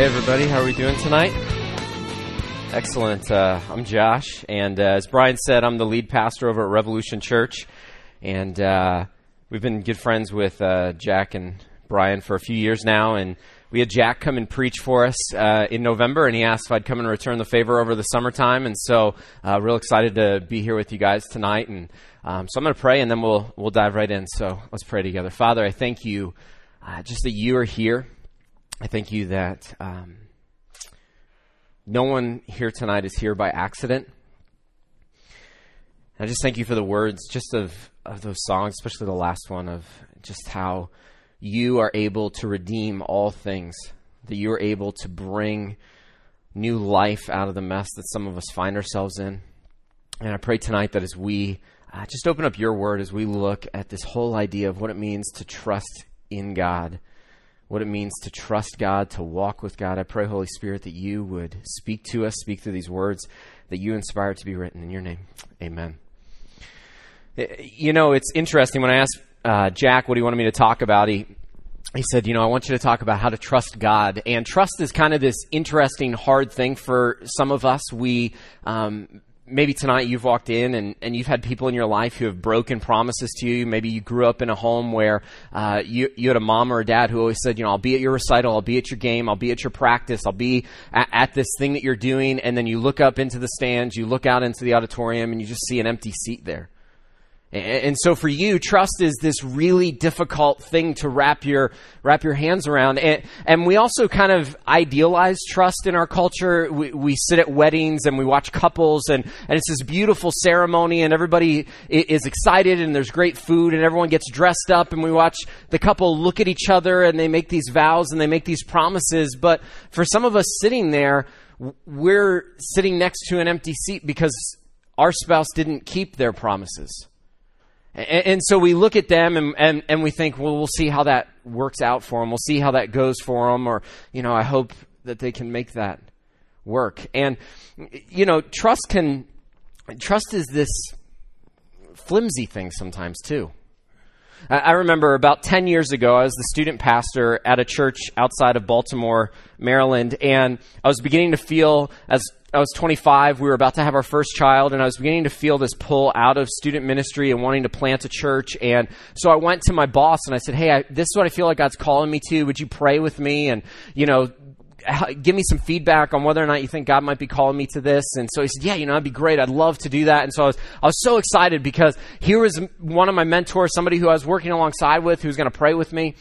Hey, everybody, how are we doing tonight? Excellent. Uh, I'm Josh, and uh, as Brian said, I'm the lead pastor over at Revolution Church, and uh, we've been good friends with uh, Jack and Brian for a few years now, and we had Jack come and preach for us uh, in November, and he asked if I'd come and return the favor over the summertime, and so uh, real excited to be here with you guys tonight, and um, so I'm going to pray, and then we'll we'll dive right in. So let's pray together. Father, I thank you just that you are here. I thank you that um, no one here tonight is here by accident. I just thank you for the words, just of, of those songs, especially the last one, of just how you are able to redeem all things, that you are able to bring new life out of the mess that some of us find ourselves in. And I pray tonight that as we uh, just open up your word, as we look at this whole idea of what it means to trust in God what it means to trust God, to walk with God. I pray, Holy Spirit, that you would speak to us, speak through these words, that you inspire to be written in your name. Amen. Eh, you know, it's interesting. When I asked uh, Jack what he wanted me to talk about, he, he said, You know, I want you to talk about how to trust God. And trust is kind of this interesting, hard thing for some of us. We um, maybe tonight you've walked in and, and you've had people in your life who have broken promises to you. Maybe you grew up in a home where uh, you, you had a mom or a dad who always said, you know, I'll be at your recital, I'll be at your game, I'll be at your practice, I'll be at, at this thing that you're doing. And then you look up into the stands, you look out into the auditorium, and you just see an empty seat there. And so for you, trust is this really difficult thing to wrap your, wrap your hands around. And, and we also kind of idealize trust in our culture. We, we sit at weddings and we watch couples and, and it's this beautiful ceremony and everybody is excited and there's great food and everyone gets dressed up and we watch the couple look at each other and they make these vows and they make these promises. But for some of us sitting there, we're sitting next to an empty seat because our spouse didn't keep their promises. And, so we look at them and, and, and we think, well, we'll see how that works out for them. We'll see how that goes for them. Or, you know, I hope that they can make that work. And, you know, trust can, trust is this flimsy thing sometimes too. I remember about 10 years ago, I was the student pastor at a church outside of Baltimore, Maryland, and I was beginning to feel, as I was 25. We were about to have our first child, and I was beginning to feel this pull out of student ministry and wanting to plant a church. And so I went to my boss and I said, "Hey, I, this is what I feel like God's calling me to. Would you pray with me and you know give me some feedback on whether or not you think God might be calling me to this. And so he said, yeah, you know, that'd be great. I'd love to do that. And so I was, I was so excited because here was one of my mentors, somebody who I was working alongside with, who was going to pray with me.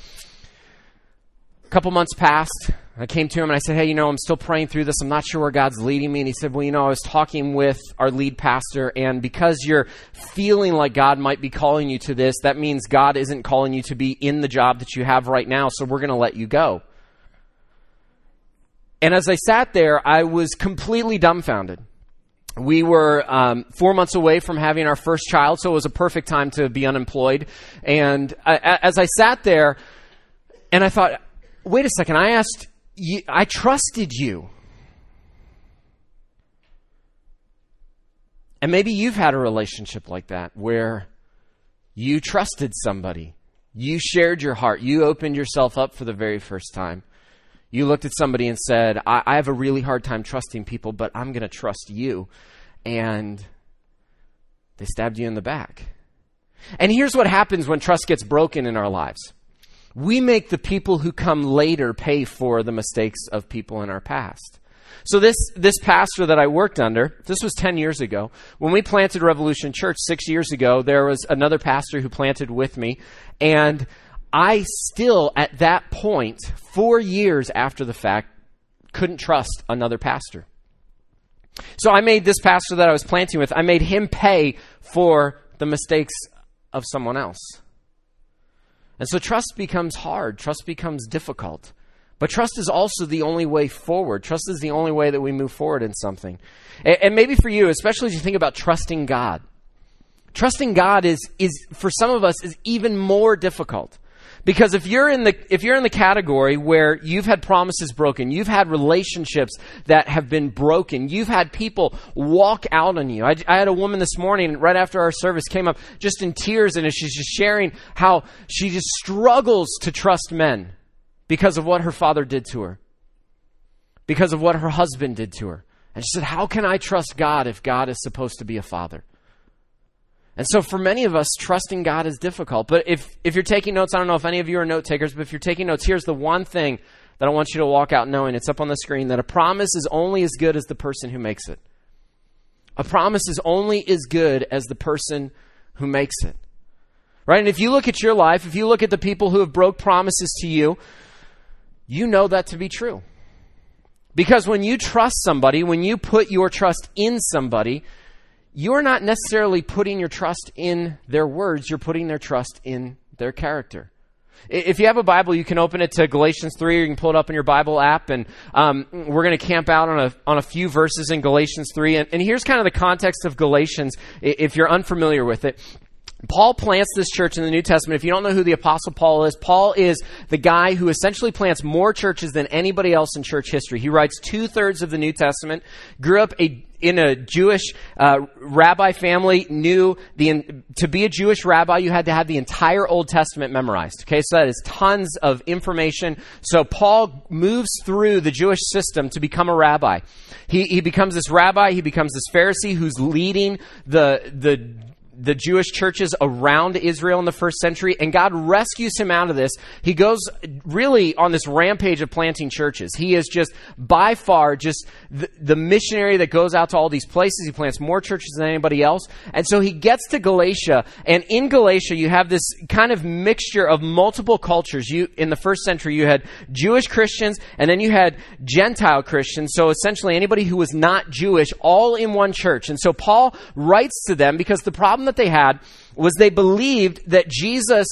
A couple months passed. I came to him and I said, Hey, you know, I'm still praying through this. I'm not sure where God's leading me. And he said, Well, you know, I was talking with our lead pastor, and because you're feeling like God might be calling you to this, that means God isn't calling you to be in the job that you have right now, so we're going to let you go. And as I sat there, I was completely dumbfounded. We were um, four months away from having our first child, so it was a perfect time to be unemployed. And I, as I sat there, and I thought, wait a second, I asked you, I trusted you. And maybe you've had a relationship like that where you trusted somebody. You shared your heart. You opened yourself up for the very first time. You looked at somebody and said, I, I have a really hard time trusting people, but I'm going to trust you. And they stabbed you in the back. And here's what happens when trust gets broken in our lives we make the people who come later pay for the mistakes of people in our past. So this this pastor that I worked under, this was 10 years ago. When we planted Revolution Church 6 years ago, there was another pastor who planted with me and I still at that point 4 years after the fact couldn't trust another pastor. So I made this pastor that I was planting with, I made him pay for the mistakes of someone else. And so trust becomes hard, trust becomes difficult. But trust is also the only way forward. Trust is the only way that we move forward in something. And, and maybe for you, especially as you think about trusting God, trusting God is, is, for some of us, is even more difficult. Because if you're in the if you're in the category where you've had promises broken, you've had relationships that have been broken, you've had people walk out on you. I, I had a woman this morning right after our service came up just in tears and she's just sharing how she just struggles to trust men because of what her father did to her. because of what her husband did to her. And she said, How can I trust God if God is supposed to be a father? And so for many of us, trusting God is difficult. But if, if you're taking notes, I don't know if any of you are note takers, but if you're taking notes, here's the one thing that I want you to walk out knowing. It's up on the screen that a promise is only as good as the person who makes it. A promise is only as good as the person who makes it. Right? And if you look at your life, if you look at the people who have broke promises to you, you know that to be true. Because when you trust somebody, when you put your trust in somebody, you're not necessarily putting your trust in their words, you're putting their trust in their character. If you have a Bible, you can open it to Galatians 3, or you can pull it up in your Bible app, and um, we're going to camp out on a, on a few verses in Galatians 3. And, and here's kind of the context of Galatians, if you're unfamiliar with it. Paul plants this church in the New Testament. If you don't know who the Apostle Paul is, Paul is the guy who essentially plants more churches than anybody else in church history. He writes two thirds of the New Testament, grew up a, in a Jewish uh, rabbi family, knew the, to be a Jewish rabbi, you had to have the entire Old Testament memorized. Okay, so that is tons of information. So Paul moves through the Jewish system to become a rabbi. He, he becomes this rabbi, he becomes this Pharisee who's leading the, the the Jewish churches around Israel in the first century, and God rescues him out of this. He goes really on this rampage of planting churches. He is just by far just the, the, missionary that goes out to all these places. He plants more churches than anybody else. And so he gets to Galatia, and in Galatia you have this kind of mixture of multiple cultures. You in the first century you had Jewish Christians, and then you had Gentile Christians. So essentially anybody who was not Jewish, all in one church. And so Paul writes to them because the problem that they had was they believed that Jesus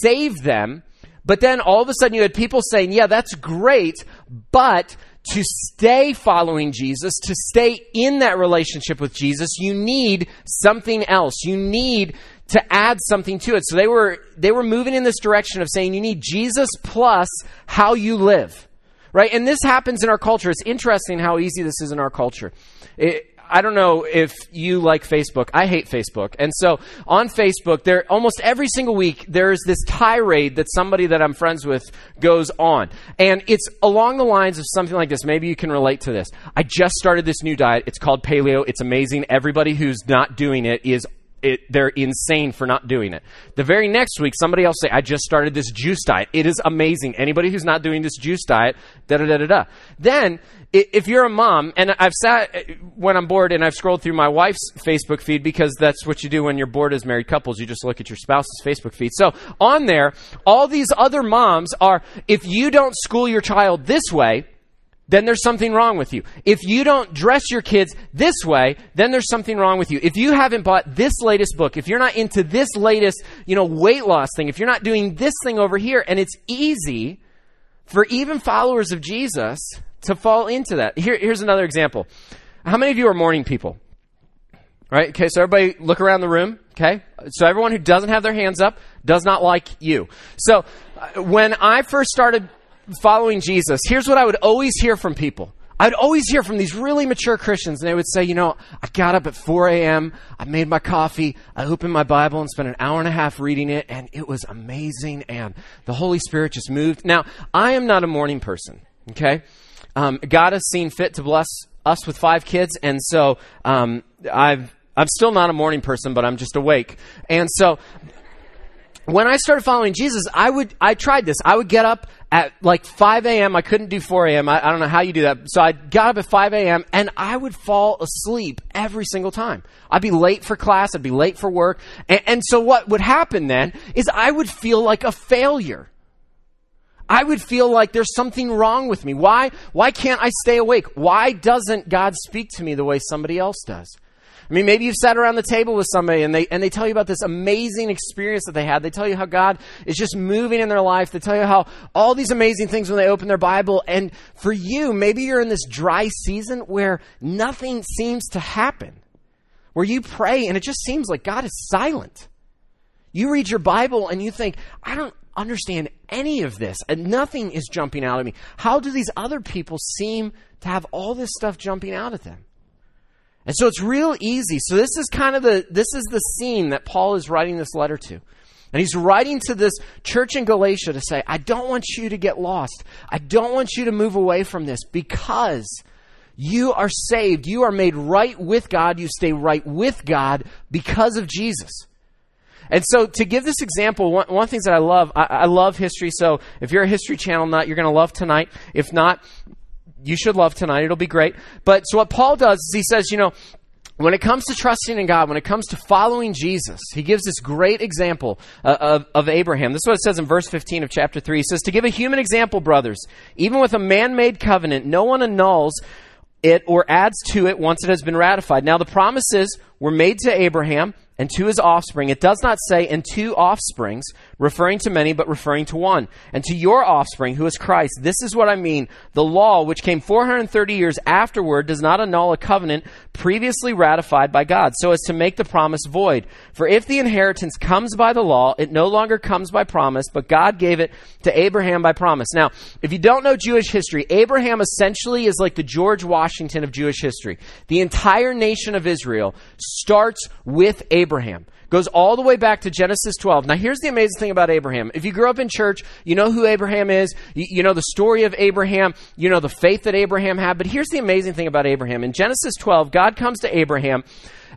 saved them, but then all of a sudden you had people saying, yeah, that's great, but to stay following Jesus, to stay in that relationship with Jesus, you need something else. You need to add something to it. So they were they were moving in this direction of saying you need Jesus plus how you live. Right? And this happens in our culture. It's interesting how easy this is in our culture. It, I don't know if you like Facebook. I hate Facebook. And so on Facebook, there almost every single week there's this tirade that somebody that I'm friends with goes on. And it's along the lines of something like this. Maybe you can relate to this. I just started this new diet. It's called paleo. It's amazing. Everybody who's not doing it is it, they're insane for not doing it. The very next week, somebody else say, I just started this juice diet. It is amazing. Anybody who's not doing this juice diet, da da da da da. Then, if you're a mom, and I've sat when I'm bored and I've scrolled through my wife's Facebook feed because that's what you do when you're bored as married couples. You just look at your spouse's Facebook feed. So on there, all these other moms are, if you don't school your child this way, then there's something wrong with you. If you don't dress your kids this way, then there's something wrong with you. If you haven't bought this latest book, if you're not into this latest, you know, weight loss thing, if you're not doing this thing over here, and it's easy for even followers of Jesus to fall into that. Here, here's another example. How many of you are morning people? Right? Okay, so everybody look around the room. Okay? So everyone who doesn't have their hands up does not like you. So uh, when I first started following Jesus, here's what I would always hear from people. I'd always hear from these really mature Christians, and they would say, You know, I got up at 4 a.m., I made my coffee, I opened my Bible and spent an hour and a half reading it, and it was amazing, and the Holy Spirit just moved. Now, I am not a morning person, okay? Um, God has seen fit to bless us with five kids, and so um, I've I'm still not a morning person, but I'm just awake. And so when I started following Jesus, I would, I tried this. I would get up at like 5 a.m. I couldn't do 4 a.m. I, I, don't know how you do that. So I got up at 5 a.m. and I would fall asleep every single time. I'd be late for class. I'd be late for work. And, and so what would happen then is I would feel like a failure. I would feel like there's something wrong with me. Why, why can't I stay awake? Why doesn't God speak to me the way somebody else does? I mean, maybe you've sat around the table with somebody and they, and they tell you about this amazing experience that they had. They tell you how God is just moving in their life. They tell you how all these amazing things when they open their Bible. And for you, maybe you're in this dry season where nothing seems to happen, where you pray and it just seems like God is silent. You read your Bible and you think, I don't understand any of this and nothing is jumping out at me. How do these other people seem to have all this stuff jumping out at them? And so it's real easy. So this is kind of the this is the scene that Paul is writing this letter to. And he's writing to this church in Galatia to say, I don't want you to get lost. I don't want you to move away from this because you are saved. You are made right with God. You stay right with God because of Jesus. And so, to give this example, one, one of the things that I love, I, I love history. So, if you're a History Channel nut, you're going to love tonight. If not, you should love tonight. It'll be great. But so, what Paul does is he says, you know, when it comes to trusting in God, when it comes to following Jesus, he gives this great example uh, of, of Abraham. This is what it says in verse 15 of chapter 3. He says, To give a human example, brothers, even with a man made covenant, no one annuls it or adds to it once it has been ratified. Now, the promises were made to Abraham and to his offspring. It does not say, and two offsprings, referring to many, but referring to one. And to your offspring, who is Christ. This is what I mean. The law, which came 430 years afterward, does not annul a covenant previously ratified by God, so as to make the promise void. For if the inheritance comes by the law, it no longer comes by promise, but God gave it to Abraham by promise. Now, if you don't know Jewish history, Abraham essentially is like the George Washington of Jewish history. The entire nation of Israel starts with Abraham. Goes all the way back to Genesis 12. Now, here's the amazing thing about Abraham. If you grew up in church, you know who Abraham is. You, you know the story of Abraham. You know the faith that Abraham had. But here's the amazing thing about Abraham. In Genesis 12, God comes to Abraham.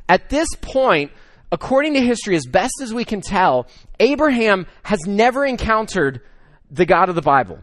At this point, according to history, as best as we can tell, Abraham has never encountered the God of the Bible.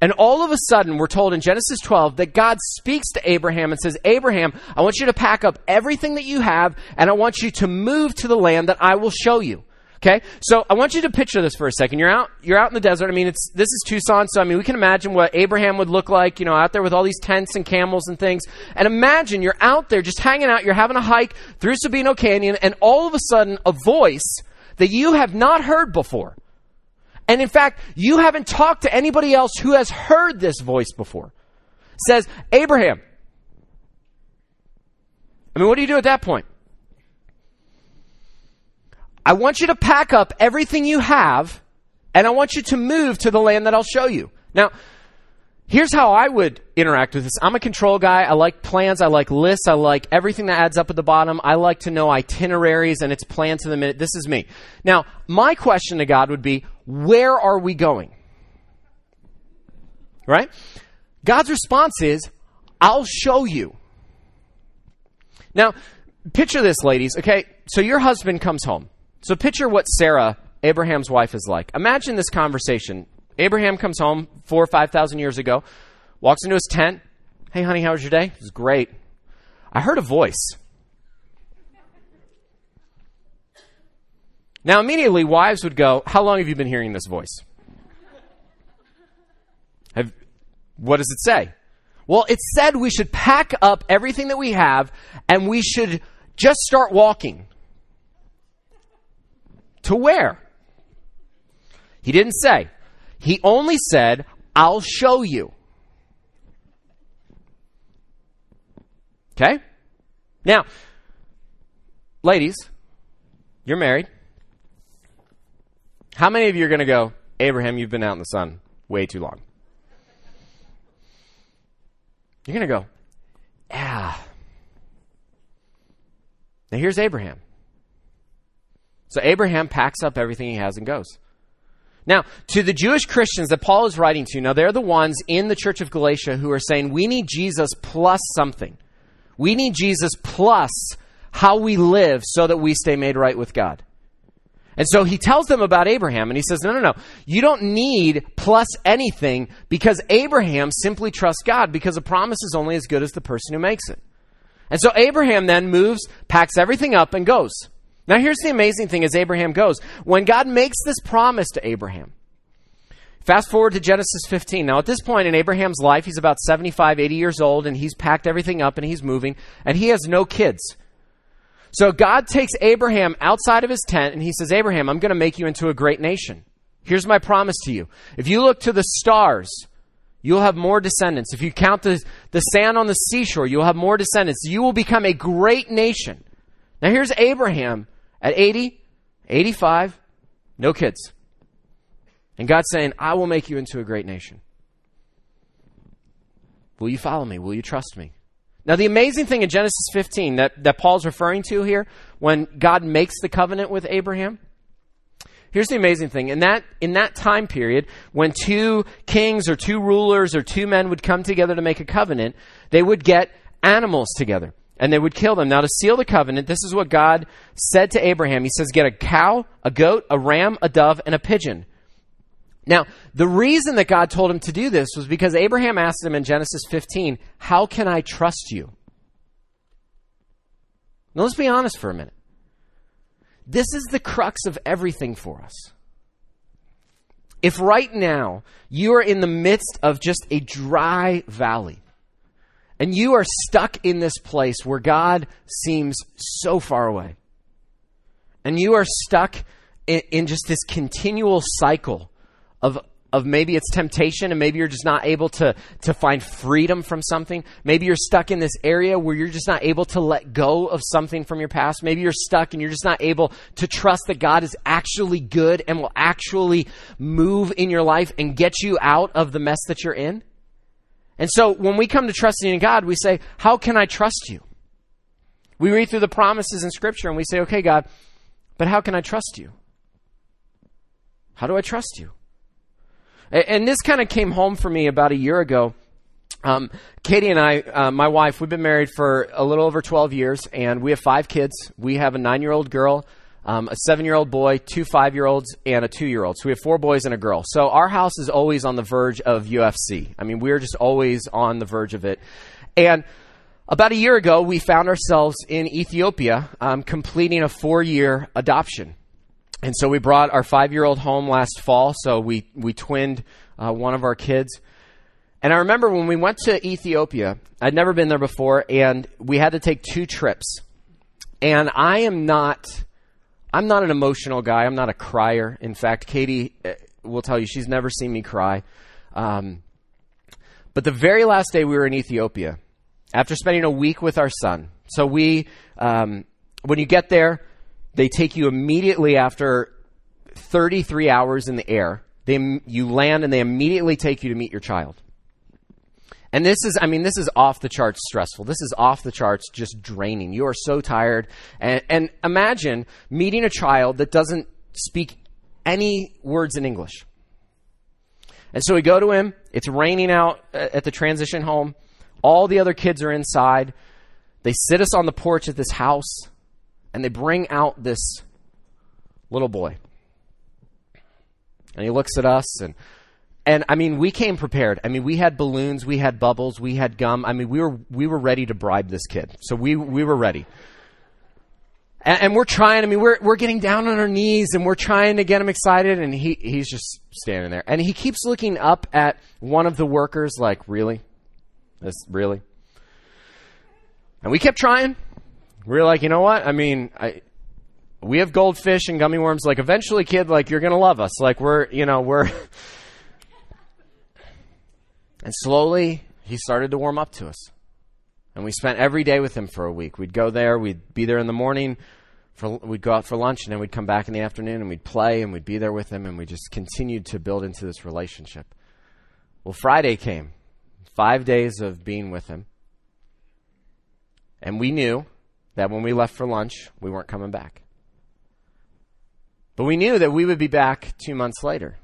And all of a sudden, we're told in Genesis 12 that God speaks to Abraham and says, Abraham, I want you to pack up everything that you have, and I want you to move to the land that I will show you. Okay? So I want you to picture this for a second. You're out, you're out in the desert. I mean, it's, this is Tucson, so I mean, we can imagine what Abraham would look like, you know, out there with all these tents and camels and things. And imagine you're out there just hanging out, you're having a hike through Sabino Canyon, and all of a sudden, a voice that you have not heard before and in fact, you haven't talked to anybody else who has heard this voice before. Says, Abraham. I mean, what do you do at that point? I want you to pack up everything you have, and I want you to move to the land that I'll show you. Now, Here's how I would interact with this. I'm a control guy. I like plans. I like lists. I like everything that adds up at the bottom. I like to know itineraries and it's planned to the minute. This is me. Now, my question to God would be, where are we going? Right? God's response is, I'll show you. Now, picture this, ladies. Okay, so your husband comes home. So picture what Sarah, Abraham's wife, is like. Imagine this conversation. Abraham comes home four or five thousand years ago, walks into his tent. Hey, honey, how was your day? It was great. I heard a voice. Now, immediately, wives would go, How long have you been hearing this voice? Have, what does it say? Well, it said we should pack up everything that we have and we should just start walking. To where? He didn't say. He only said, I'll show you. Okay? Now, ladies, you're married. How many of you are going to go, Abraham, you've been out in the sun way too long? You're going to go, yeah. Now here's Abraham. So Abraham packs up everything he has and goes. Now, to the Jewish Christians that Paul is writing to, now they're the ones in the church of Galatia who are saying, we need Jesus plus something. We need Jesus plus how we live so that we stay made right with God. And so he tells them about Abraham and he says, no, no, no. You don't need plus anything because Abraham simply trusts God because a promise is only as good as the person who makes it. And so Abraham then moves, packs everything up and goes. Now, here's the amazing thing as Abraham goes. When God makes this promise to Abraham, fast forward to Genesis 15. Now, at this point in Abraham's life, he's about 75, 80 years old, and he's packed everything up and he's moving, and he has no kids. So God takes Abraham outside of his tent and he says, Abraham, I'm going to make you into a great nation. Here's my promise to you. If you look to the stars, you'll have more descendants. If you count the, the sand on the seashore, you'll have more descendants. You will become a great nation. Now here's Abraham at 80, 85, no kids. And God's saying, I will make you into a great nation. Will you follow me? Will you trust me? Now, the amazing thing in Genesis 15 that, that Paul's referring to here, when God makes the covenant with Abraham, Here's the amazing thing. In that, in that time period, when two kings or two rulers or two men would come together to make a covenant, they would get animals together and they would kill them. Now, to seal the covenant, this is what God said to Abraham. He says, Get a cow, a goat, a ram, a dove, and a pigeon. Now, the reason that God told him to do this was because Abraham asked him in Genesis 15, How can I trust you? Now, let's be honest for a minute. This is the crux of everything for us. If right now you are in the midst of just a dry valley, and you are stuck in this place where God seems so far away, and you are stuck in, in just this continual cycle of of maybe it's temptation and maybe you're just not able to to find freedom from something. Maybe you're stuck in this area where you're just not able to let go of something from your past. Maybe you're stuck and you're just not able to trust that God is actually good and will actually move in your life and get you out of the mess that you're in. And so when we come to trusting in God we say how can I trust you? We read through the promises in scripture and we say okay God but how can I trust you? How do I trust you and this kind of came home for me about a year ago. Um, Katie and I, uh, my wife, we've been married for a little over 12 years, and we have five kids. We have a nine year old girl, um, a seven year old boy, two five year olds, and a two year old. So we have four boys and a girl. So our house is always on the verge of UFC. I mean, we're just always on the verge of it. And about a year ago, we found ourselves in Ethiopia um, completing a four year adoption. And so we brought our five year old home last fall. So we, we twinned uh, one of our kids. And I remember when we went to Ethiopia, I'd never been there before, and we had to take two trips. And I am not, I'm not an emotional guy. I'm not a crier. In fact, Katie uh, will tell you she's never seen me cry. Um, but the very last day we were in Ethiopia, after spending a week with our son, so we, um, when you get there, they take you immediately after 33 hours in the air. They, you land and they immediately take you to meet your child. And this is, I mean, this is off the charts stressful. This is off the charts just draining. You are so tired. And, and imagine meeting a child that doesn't speak any words in English. And so we go to him. It's raining out uh, at the transition home. All the other kids are inside. They sit us on the porch at this house and they bring out this little boy. And he looks at us and and I mean we came prepared. I mean we had balloons, we had bubbles, we had gum. I mean we were we were ready to bribe this kid. So we we were ready. And, and we're trying, I mean we're we're getting down on our knees and we're trying to get him excited and he he's just standing there. And he keeps looking up at one of the workers like, "Really? This really?" And we kept trying we are like, you know what? I mean, I, we have goldfish and gummy worms. Like, eventually, kid, like, you're going to love us. Like, we're, you know, we're. and slowly, he started to warm up to us. And we spent every day with him for a week. We'd go there, we'd be there in the morning, for, we'd go out for lunch, and then we'd come back in the afternoon and we'd play and we'd be there with him, and we just continued to build into this relationship. Well, Friday came, five days of being with him. And we knew that when we left for lunch, we weren't coming back. But we knew that we would be back two months later.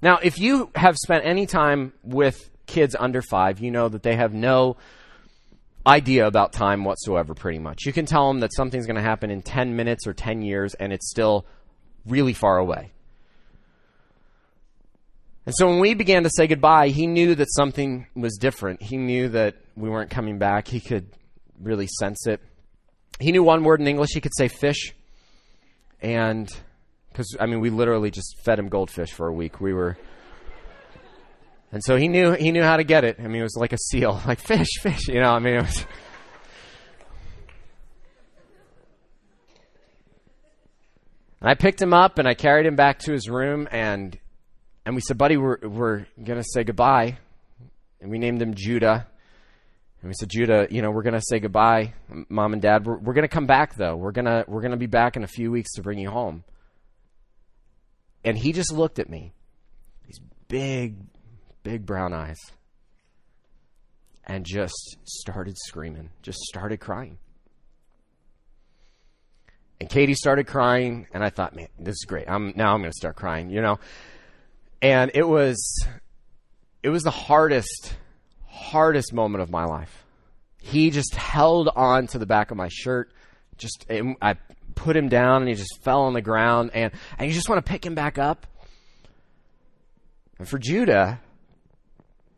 Now, if you have spent any time with kids under five, you know that they have no idea about time whatsoever, pretty much. You can tell them that something's going to happen in 10 minutes or 10 years, and it's still really far away. And so when we began to say goodbye, he knew that something was different. He knew that we weren't coming back. He could really sense it he knew one word in English. He could say fish. And because, I mean, we literally just fed him goldfish for a week. We were. And so he knew he knew how to get it. I mean, it was like a seal, like fish, fish. You know, I mean, it was. And I picked him up and I carried him back to his room and and we said, "Buddy, we're we're gonna say goodbye." And we named him Judah. And we said, Judah, you know, we're going to say goodbye, mom and dad. We're, we're going to come back, though. We're going to we're going to be back in a few weeks to bring you home. And he just looked at me, these big, big brown eyes, and just started screaming, just started crying. And Katie started crying, and I thought, man, this is great. I'm now I'm going to start crying, you know. And it was, it was the hardest, hardest moment of my life. He just held on to the back of my shirt. Just I put him down, and he just fell on the ground, and and you just want to pick him back up. And for Judah,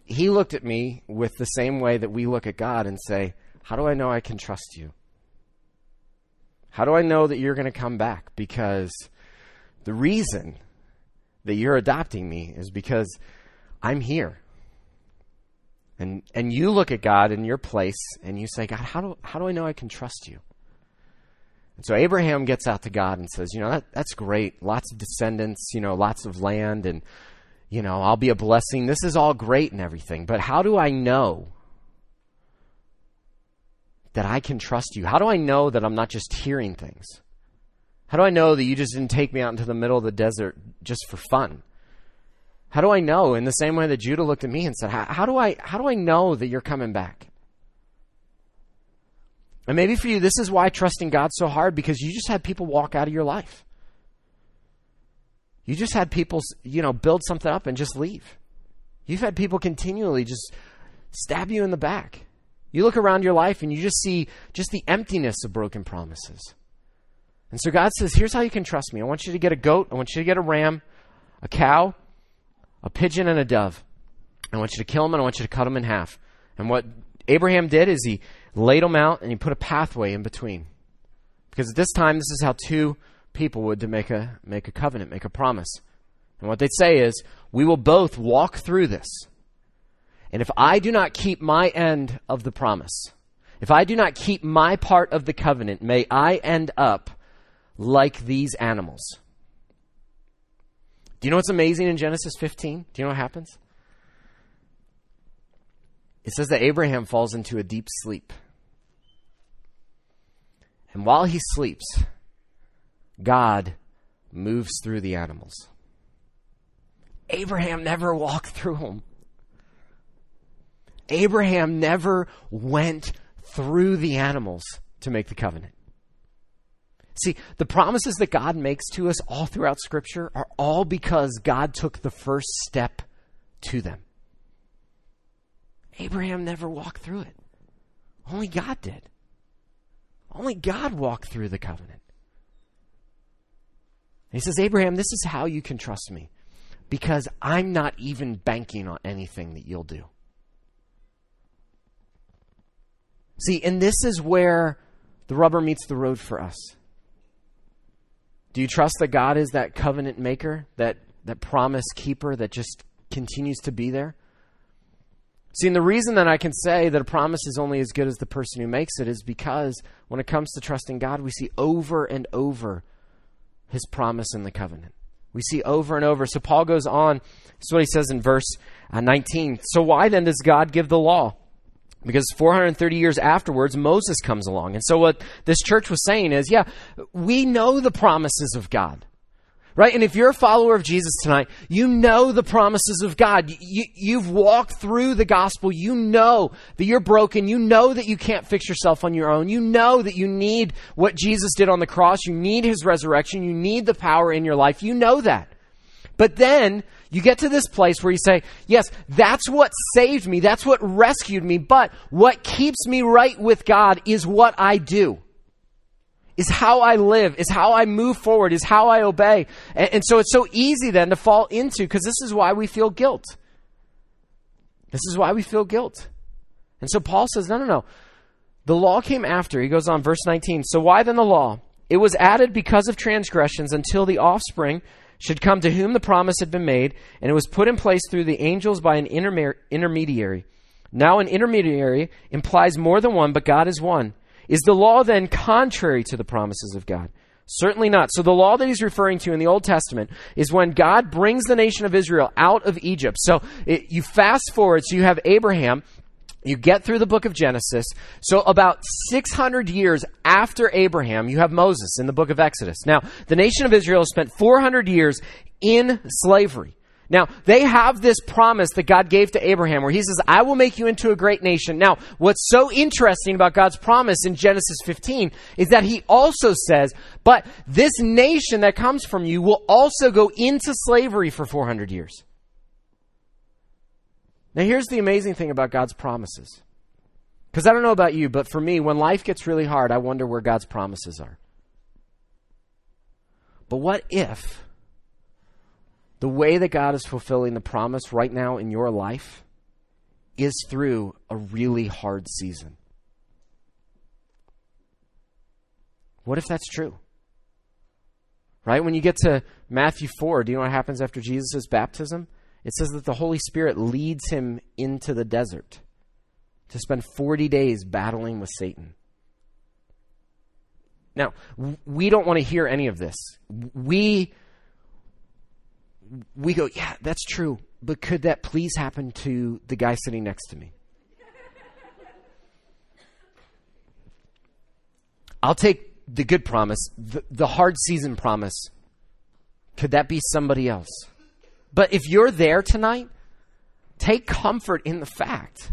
he looked at me with the same way that we look at God and say, How do I know I can trust you? How do I know that you're going to come back? Because the reason that you're adopting me is because I'm here. And and you look at God in your place and you say, God, how do how do I know I can trust you? And so Abraham gets out to God and says, you know, that, that's great. Lots of descendants, you know, lots of land and you know, I'll be a blessing. This is all great and everything, but how do I know that I can trust you? How do I know that I'm not just hearing things? How do I know that you just didn't take me out into the middle of the desert just for fun? How do I know in the same way that Judah looked at me and said, how, how do I how do I know that you're coming back? And maybe for you, this is why trusting God's so hard because you just had people walk out of your life. You just had people, you know, build something up and just leave. You've had people continually just stab you in the back. You look around your life and you just see just the emptiness of broken promises. And so God says, Here's how you can trust me. I want you to get a goat, I want you to get a ram, a cow, a pigeon, and a dove. I want you to kill them and I want you to cut them in half. And what Abraham did is he laid them out and he put a pathway in between. Because at this time, this is how two people would to make a make a covenant, make a promise. And what they'd say is, we will both walk through this. And if I do not keep my end of the promise, if I do not keep my part of the covenant, may I end up like these animals. Do you know what's amazing in Genesis 15? Do you know what happens? It says that Abraham falls into a deep sleep. And while he sleeps, God moves through the animals. Abraham never walked through them. Abraham never went through the animals to make the covenant. See, the promises that God makes to us all throughout Scripture are all because God took the first step to them. Abraham never walked through it. Only God did. Only God walked through the covenant. He says, Abraham, this is how you can trust me because I'm not even banking on anything that you'll do. See, and this is where the rubber meets the road for us. Do you trust that God is that covenant maker, that, that promise keeper that just continues to be there? See, and the reason that I can say that a promise is only as good as the person who makes it is because when it comes to trusting God, we see over and over his promise in the covenant. We see over and over. So Paul goes on. This is what he says in verse uh, 19. So why then does God give the law? Because 430 years afterwards, Moses comes along. And so what this church was saying is, yeah, we know the promises of God. Right? And if you're a follower of Jesus tonight, you know the promises of God. You, have walked through the gospel. You know that you're broken. You know that you can't fix yourself on your own. You know that you need what Jesus did on the cross. You need his resurrection. You need the power in your life. You know that. But then you get to this place where you say, yes, that's what saved me. That's what rescued me. But what keeps me right with God is what I do is how I live, is how I move forward, is how I obey. And, and so it's so easy then to fall into, because this is why we feel guilt. This is why we feel guilt. And so Paul says, no, no, no. The law came after. He goes on, verse 19. So why then the law? It was added because of transgressions until the offspring should come to whom the promise had been made, and it was put in place through the angels by an intermediary. Now, an intermediary implies more than one, but God is one. Is the law then contrary to the promises of God? Certainly not. So the law that he's referring to in the Old Testament is when God brings the nation of Israel out of Egypt. So it, you fast forward, so you have Abraham. You get through the book of Genesis. So about 600 years after Abraham, you have Moses in the book of Exodus. Now, the nation of Israel spent 400 years in slavery. Now, they have this promise that God gave to Abraham where he says, I will make you into a great nation. Now, what's so interesting about God's promise in Genesis 15 is that he also says, but this nation that comes from you will also go into slavery for 400 years. Now, here's the amazing thing about God's promises. Because I don't know about you, but for me, when life gets really hard, I wonder where God's promises are. But what if the way that God is fulfilling the promise right now in your life is through a really hard season? What if that's true? Right? When you get to Matthew 4, do you know what happens after Jesus' baptism? It says that the Holy Spirit leads him into the desert to spend 40 days battling with Satan. Now, we don't want to hear any of this. We we go, yeah, that's true, but could that please happen to the guy sitting next to me? I'll take the good promise, the, the hard season promise. Could that be somebody else? But if you're there tonight, take comfort in the fact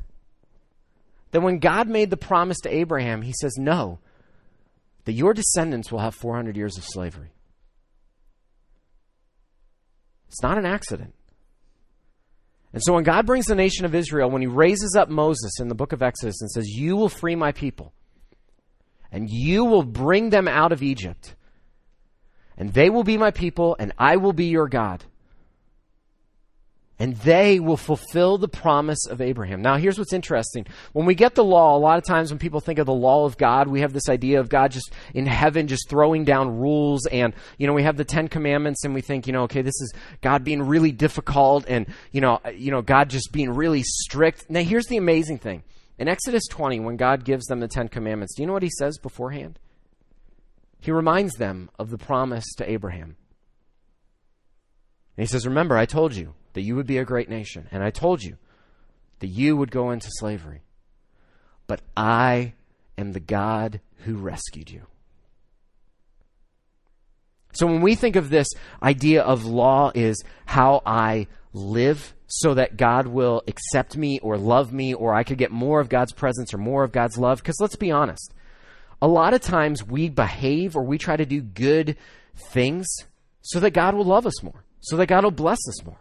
that when God made the promise to Abraham, he says, No, that your descendants will have 400 years of slavery. It's not an accident. And so when God brings the nation of Israel, when he raises up Moses in the book of Exodus and says, You will free my people, and you will bring them out of Egypt, and they will be my people, and I will be your God and they will fulfill the promise of Abraham. Now, here's what's interesting. When we get the law, a lot of times when people think of the law of God, we have this idea of God just in heaven, just throwing down rules. And, you know, we have the Ten Commandments and we think, you know, okay, this is God being really difficult and, you know, uh, you know, God just being really strict. Now, here's the amazing thing. In Exodus 20, when God gives them the Ten Commandments, do you know what he says beforehand? He reminds them of the promise to Abraham. And he says, Remember, I told you that you would be a great nation. And I told you that you would go into slavery. But I am the God who rescued you. So when we think of this idea of law is how I live so that God will accept me or love me or I could get more of God's presence or more of God's love because let's be honest. A lot of times we behave or we try to do good things so that God will love us more, so that God will bless us more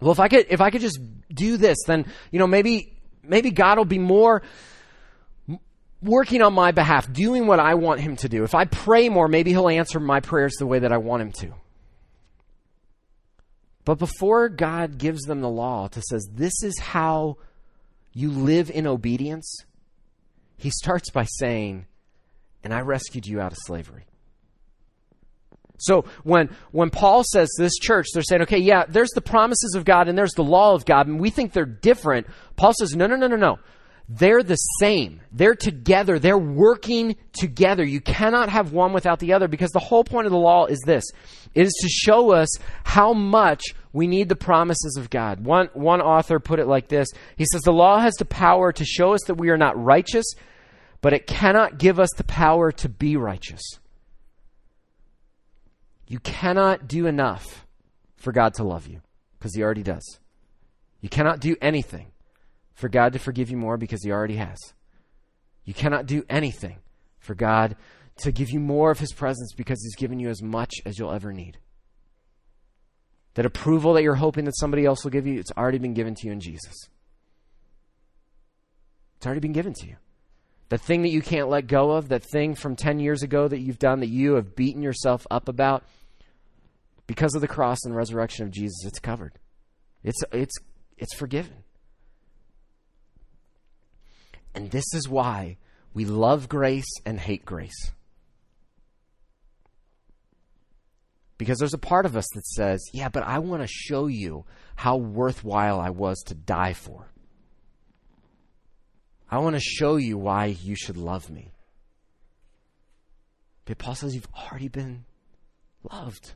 well, if I could, if I could just do this, then, you know, maybe, maybe God will be more working on my behalf, doing what I want him to do. If I pray more, maybe he'll answer my prayers the way that I want him to. But before God gives them the law to says, this is how you live in obedience, he starts by saying, and I rescued you out of slavery. So when when Paul says this church, they're saying, okay, yeah, there's the promises of God and there's the law of God, and we think they're different. Paul says, no, no, no, no, no. They're the same. They're together. They're working together. You cannot have one without the other because the whole point of the law is this. It is to show us how much we need the promises of God. One, one author put it like this. He says, the law has the power to show us that we are not righteous, but it cannot give us the power to be righteous. You cannot do enough for God to love you because He already does. You cannot do anything for God to forgive you more because He already has. You cannot do anything for God to give you more of His presence because He's given you as much as you'll ever need. That approval that you're hoping that somebody else will give you, it's already been given to you in Jesus. It's already been given to you. The thing that you can't let go of, that thing from 10 years ago that you've done that you have beaten yourself up about, because of the cross and resurrection of Jesus, it's covered. It's, it's, it's forgiven. And this is why we love grace and hate grace. Because there's a part of us that says, yeah, but I want to show you how worthwhile I was to die for. I want to show you why you should love me. But Paul says you've already been loved.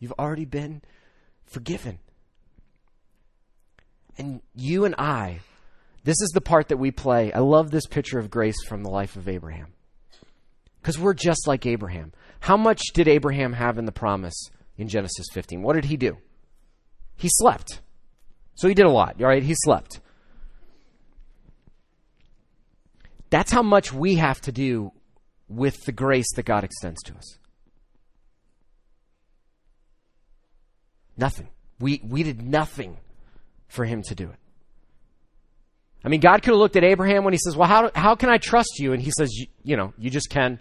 You've already been forgiven. And you and I, this is the part that we play. I love this picture of grace from the life of Abraham. Because we're just like Abraham. How much did Abraham have in the promise in Genesis 15? What did he do? He slept. So he did a lot, all right? He slept. That's how much we have to do with the grace that God extends to us. Nothing. We, we did nothing for him to do it. I mean, God could have looked at Abraham when he says, Well, how, how can I trust you? And he says, you, you know, you just can.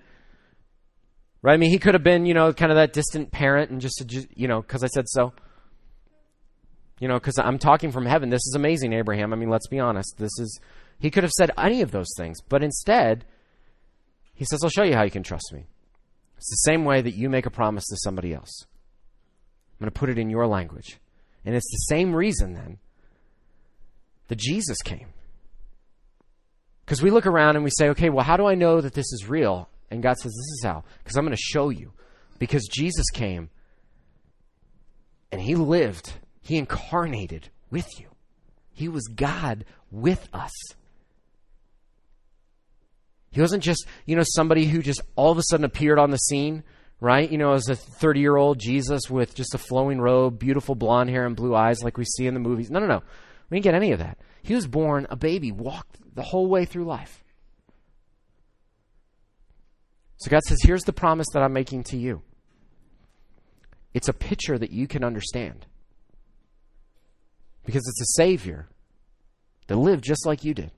Right? I mean, he could have been, you know, kind of that distant parent and just, you know, because I said so. You know, because I'm talking from heaven. This is amazing, Abraham. I mean, let's be honest. This is, he could have said any of those things. But instead, he says, I'll show you how you can trust me. It's the same way that you make a promise to somebody else. I'm going to put it in your language. And it's the same reason then that Jesus came. Because we look around and we say, okay, well, how do I know that this is real? And God says, this is how. Because I'm going to show you. Because Jesus came and he lived, he incarnated with you. He was God with us. He wasn't just, you know, somebody who just all of a sudden appeared on the scene, right? You know, as a 30 year old Jesus with just a flowing robe, beautiful blonde hair, and blue eyes like we see in the movies. No, no, no. We didn't get any of that. He was born a baby, walked the whole way through life. So God says, here's the promise that I'm making to you. It's a picture that you can understand. Because it's a Savior that lived just like you did.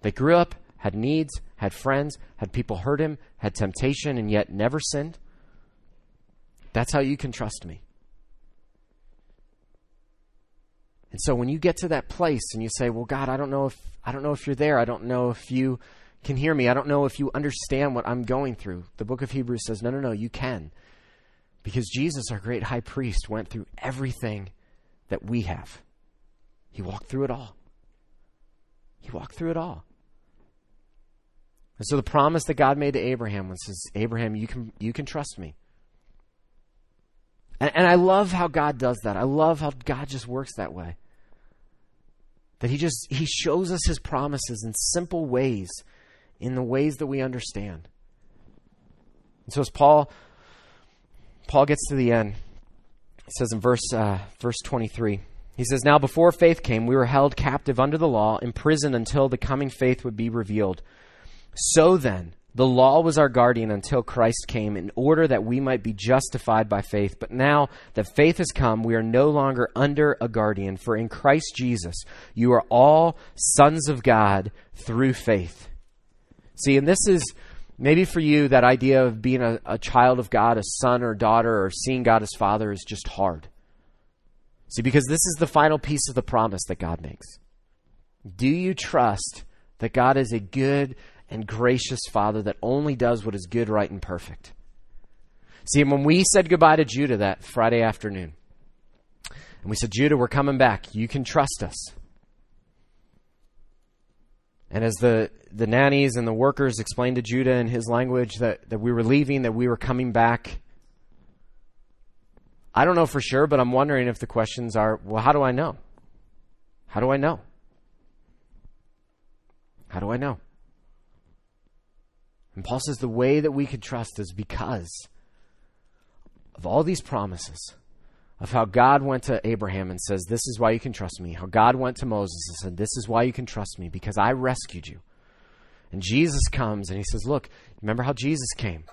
They grew up, had needs, had friends, had people hurt him, had temptation, and yet never sinned. That's how you can trust me. And so when you get to that place and you say, "Well, God, I don't know if I don't know if you're there. I don't know if you can hear me. I don't know if you understand what I'm going through." The book of Hebrews says, "No, no, no, you can." Because Jesus, our great high priest, went through everything that we have. He walked through it all. He walked through it all. And so the promise that God made to Abraham was says, Abraham, you can you can trust me. And, and I love how God does that. I love how God just works that way. That he just he shows us his promises in simple ways, in the ways that we understand. And so as Paul Paul gets to the end, he says in verse uh, verse 23, he says, Now before faith came, we were held captive under the law, imprisoned until the coming faith would be revealed. So then, the law was our guardian until Christ came in order that we might be justified by faith. But now that faith has come, we are no longer under a guardian. For in Christ Jesus, you are all sons of God through faith. See, and this is maybe for you that idea of being a, a child of God, a son or daughter, or seeing God as father is just hard. See, because this is the final piece of the promise that God makes. Do you trust that God is a good and gracious Father that only does what is good, right, and perfect. See, when we said goodbye to Judah that Friday afternoon, and we said, Judah, we're coming back. You can trust us. And as the, the nannies and the workers explained to Judah in his language that, that we were leaving, that we were coming back, I don't know for sure, but I'm wondering if the questions are well, how do I know? How do I know? How do I know? And Paul says the way that we can trust is because of all these promises of how God went to Abraham and says, This is why you can trust me. How God went to Moses and said, This is why you can trust me, because I rescued you. And Jesus comes and he says, Look, remember how Jesus came?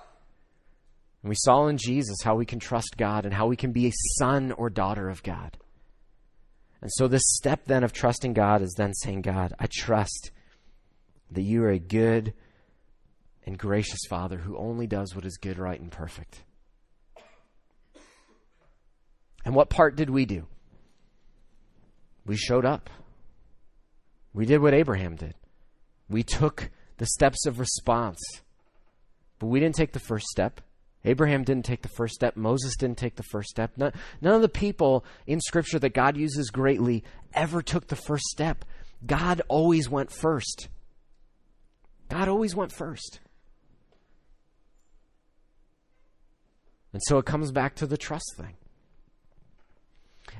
And we saw in Jesus how we can trust God and how we can be a son or daughter of God. And so, this step then of trusting God is then saying, God, I trust that you are a good and gracious Father who only does what is good, right, and perfect. And what part did we do? We showed up. We did what Abraham did. We took the steps of response. But we didn't take the first step. Abraham didn't take the first step. Moses didn't take the first step. None, none, of the people in Scripture that God uses greatly ever took the first step. God always went first. God always went first. And so it comes back to the trust thing.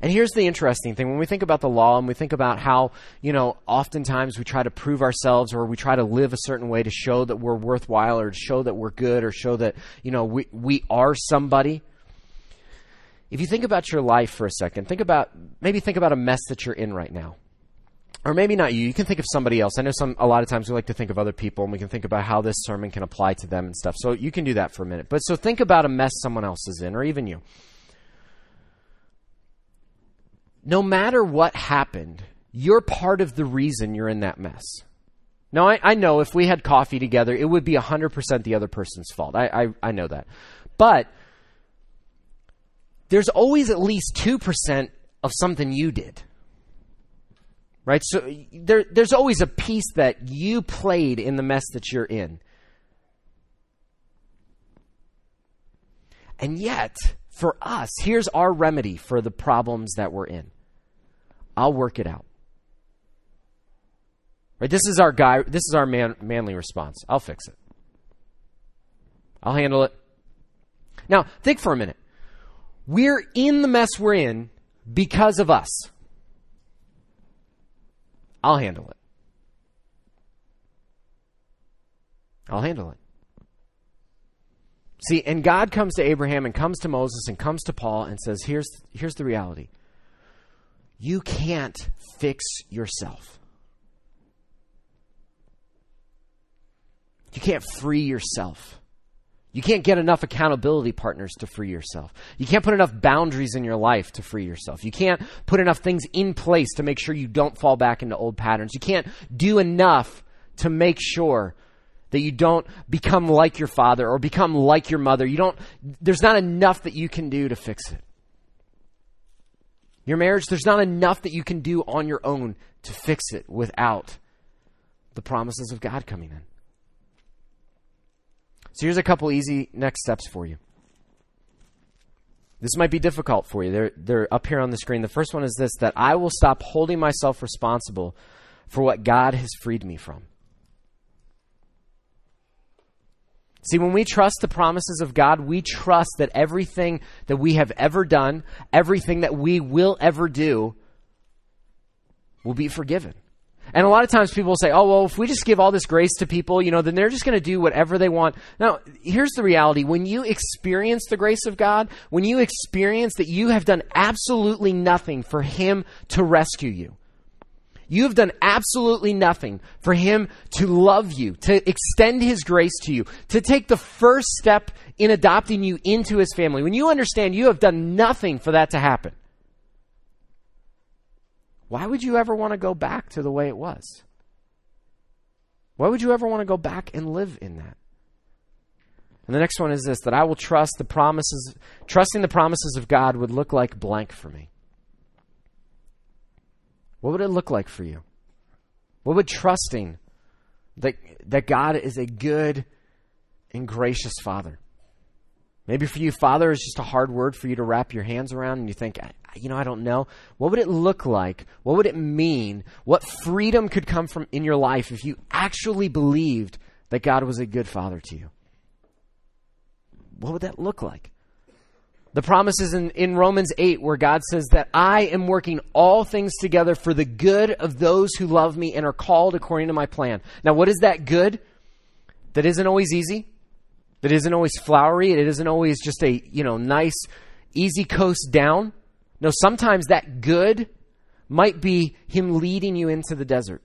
And here's the interesting thing. When we think about the law and we think about how, you know, oftentimes we try to prove ourselves or we try to live a certain way to show that we're worthwhile or to show that we're good or show that, you know, we, we are somebody. if you think about your life for a second, think about maybe think about a mess that you're in right now. Or maybe not you. You can think of somebody else. I know some a lot of times we like to think of other people and we can think about how this sermon can apply to them and stuff. So you can do that for a minute. But so think about a mess someone else is in or even you. No matter what happened, you're part of the reason you're in that mess. Now, I, I know if we had coffee together, it would be 100% the other person's fault. I, I, I know that. But there's always at least 2% of something you did. Right? So there, there's always a piece that you played in the mess that you're in. And yet, for us, here's our remedy for the problems that we're in I'll work it out. Right? This is our guy. This is our man, manly response. I'll fix it. I'll handle it. Now, think for a minute. We're in the mess we're in because of us. I'll handle it. I'll handle it. See, and God comes to Abraham and comes to Moses and comes to Paul and says, here's, here's the reality. You can't fix yourself. You can't free yourself. You can't get enough accountability partners to free yourself. You can't put enough boundaries in your life to free yourself. You can't put enough things in place to make sure you don't fall back into old patterns. You can't do enough to make sure that you don't become like your father or become like your mother. You don't there's not enough that you can do to fix it. Your marriage there's not enough that you can do on your own to fix it without the promises of God coming in. So here's a couple easy next steps for you. This might be difficult for you. They're, they're up here on the screen. The first one is this that I will stop holding myself responsible for what God has freed me from. See, when we trust the promises of God, we trust that everything that we have ever done, everything that we will ever do, will be forgiven. And a lot of times people say, oh, well, if we just give all this grace to people, you know, then they're just going to do whatever they want. Now, here's the reality. When you experience the grace of God, when you experience that you have done absolutely nothing for Him to rescue you, you have done absolutely nothing for Him to love you, to extend His grace to you, to take the first step in adopting you into His family. When you understand you have done nothing for that to happen, why would you ever want to go back to the way it was? Why would you ever want to go back and live in that? And the next one is this that I will trust the promises, trusting the promises of God would look like blank for me. What would it look like for you? What would trusting that, that God is a good and gracious Father? Maybe for you, Father is just a hard word for you to wrap your hands around, and you think, you know, I don't know. What would it look like? What would it mean? What freedom could come from in your life if you actually believed that God was a good father to you? What would that look like? The promises in, in Romans 8 where God says that I am working all things together for the good of those who love me and are called according to my plan. Now, what is that good? That isn't always easy. That isn't always flowery. It isn't always just a, you know, nice, easy coast down. No, sometimes that good might be Him leading you into the desert.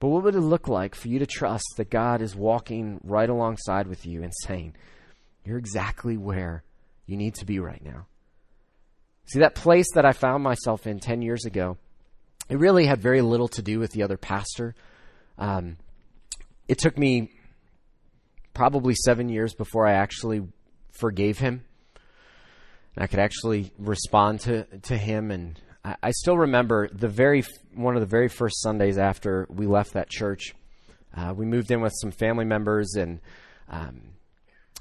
But what would it look like for you to trust that God is walking right alongside with you and saying, You're exactly where you need to be right now? See, that place that I found myself in 10 years ago, it really had very little to do with the other pastor. Um, it took me probably seven years before I actually forgave him I could actually respond to, to him. And I, I, still remember the very one of the very first Sundays after we left that church. Uh, we moved in with some family members, and um,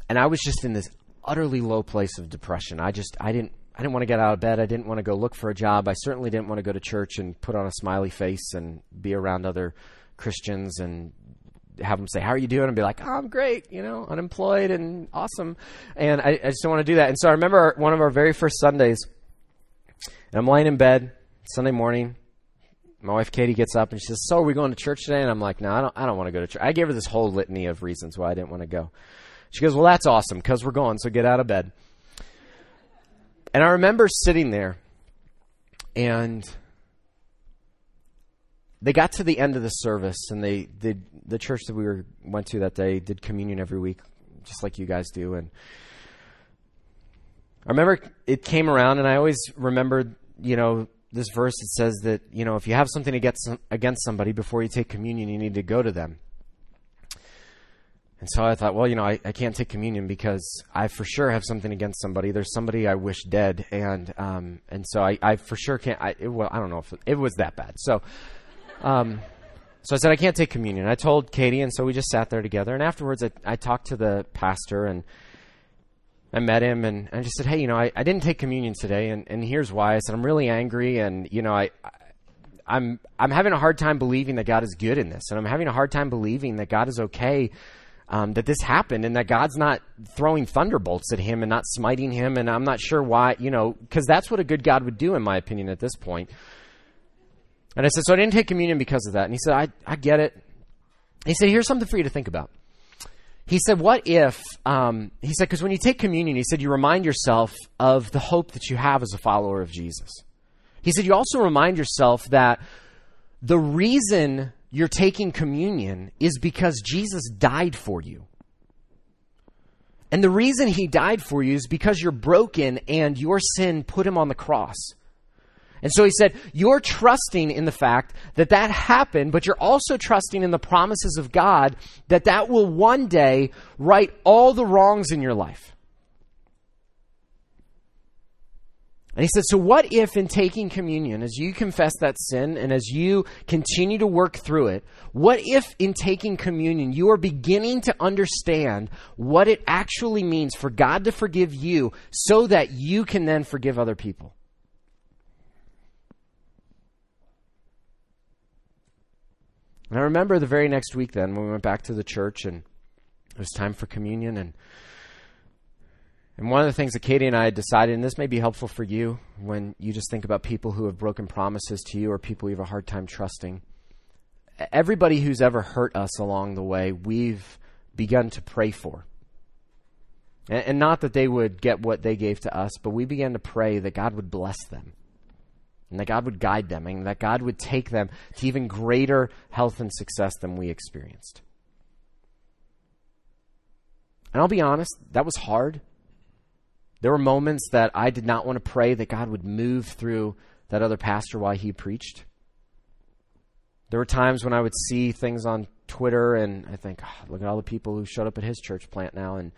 and I was just in this utterly low place of depression. I just I didn't I didn't want to get out of bed. I didn't want to go look for a job. I certainly didn't want to go to church and put on a smiley face and be around other Christians and have them say, "How are you doing?" and be like, oh, "I'm great," you know, unemployed and awesome. And I, I just don't want to do that. And so I remember one of our very first Sundays, and I'm laying in bed Sunday morning. My wife Katie gets up and she says, "So are we going to church today?" And I'm like, "No, I don't. I don't want to go to church." I gave her this whole litany of reasons why I didn't want to go. She goes, "Well, that's awesome because we're going. So get out of bed." And I remember sitting there and they got to the end of the service and they did the church that we were went to that day did communion every week just like you guys do and I remember it came around and I always remembered, you know, this verse that says that, you know, if you have something against against somebody before you take communion, you need to go to them. And so I thought, well, you know, I, I can't take communion because I for sure have something against somebody. There's somebody I wish dead, and um, and so I, I for sure can't. I, it, well, I don't know if it, it was that bad. So, um, so I said I can't take communion. I told Katie, and so we just sat there together. And afterwards, I, I talked to the pastor, and I met him, and I just said, hey, you know, I, I didn't take communion today, and, and here's why. I said I'm really angry, and you know, I, I'm I'm having a hard time believing that God is good in this, and I'm having a hard time believing that God is okay um, that this happened and that God's not throwing thunderbolts at him and not smiting him. And I'm not sure why, you know, because that's what a good God would do, in my opinion, at this point. And I said, So I didn't take communion because of that. And he said, I, I get it. He said, Here's something for you to think about. He said, What if, um, he said, because when you take communion, he said, you remind yourself of the hope that you have as a follower of Jesus. He said, You also remind yourself that the reason you're taking communion is because Jesus died for you. And the reason he died for you is because you're broken and your sin put him on the cross. And so he said, You're trusting in the fact that that happened, but you're also trusting in the promises of God that that will one day right all the wrongs in your life. And he says, So, what if in taking communion, as you confess that sin and as you continue to work through it, what if in taking communion you are beginning to understand what it actually means for God to forgive you so that you can then forgive other people? And I remember the very next week then when we went back to the church and it was time for communion and and one of the things that Katie and I had decided, and this may be helpful for you when you just think about people who have broken promises to you or people you have a hard time trusting. Everybody who's ever hurt us along the way, we've begun to pray for. And, and not that they would get what they gave to us, but we began to pray that God would bless them and that God would guide them and that God would take them to even greater health and success than we experienced. And I'll be honest, that was hard. There were moments that I did not want to pray that God would move through that other pastor while he preached. There were times when I would see things on Twitter and I think, oh, look at all the people who showed up at his church plant now. And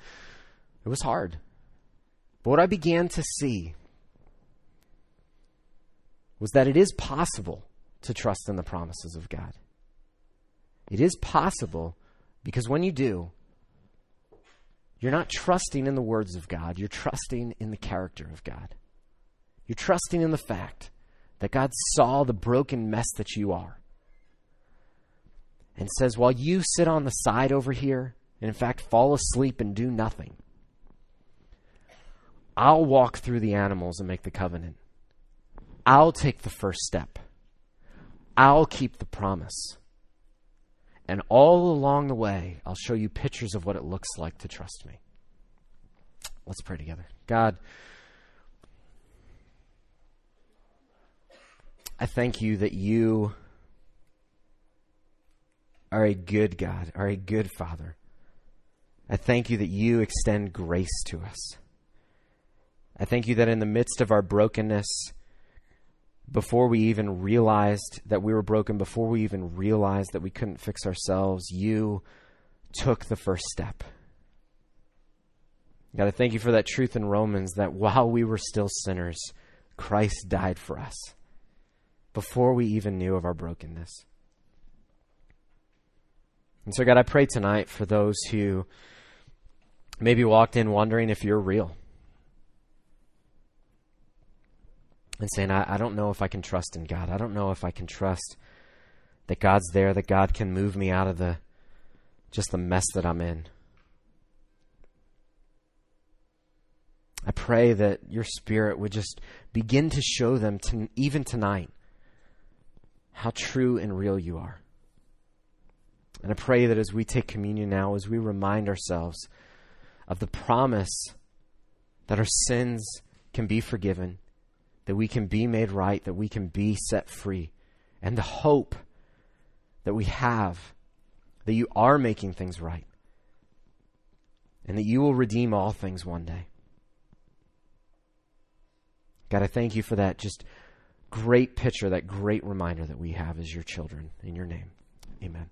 it was hard. But what I began to see was that it is possible to trust in the promises of God. It is possible because when you do, you're not trusting in the words of God, you're trusting in the character of God. You're trusting in the fact that God saw the broken mess that you are and says, while you sit on the side over here and, in fact, fall asleep and do nothing, I'll walk through the animals and make the covenant. I'll take the first step. I'll keep the promise. And all along the way, I'll show you pictures of what it looks like to trust me. Let's pray together. God, I thank you that you are a good God, are a good Father. I thank you that you extend grace to us. I thank you that in the midst of our brokenness, before we even realized that we were broken, before we even realized that we couldn't fix ourselves, you took the first step. God, I thank you for that truth in Romans that while we were still sinners, Christ died for us before we even knew of our brokenness. And so, God, I pray tonight for those who maybe walked in wondering if you're real. And saying, I, I don't know if I can trust in God. I don't know if I can trust that God's there, that God can move me out of the just the mess that I'm in. I pray that your spirit would just begin to show them, to, even tonight, how true and real you are. And I pray that as we take communion now, as we remind ourselves of the promise that our sins can be forgiven, that we can be made right, that we can be set free, and the hope that we have that you are making things right, and that you will redeem all things one day. God, I thank you for that just great picture, that great reminder that we have as your children. In your name, amen.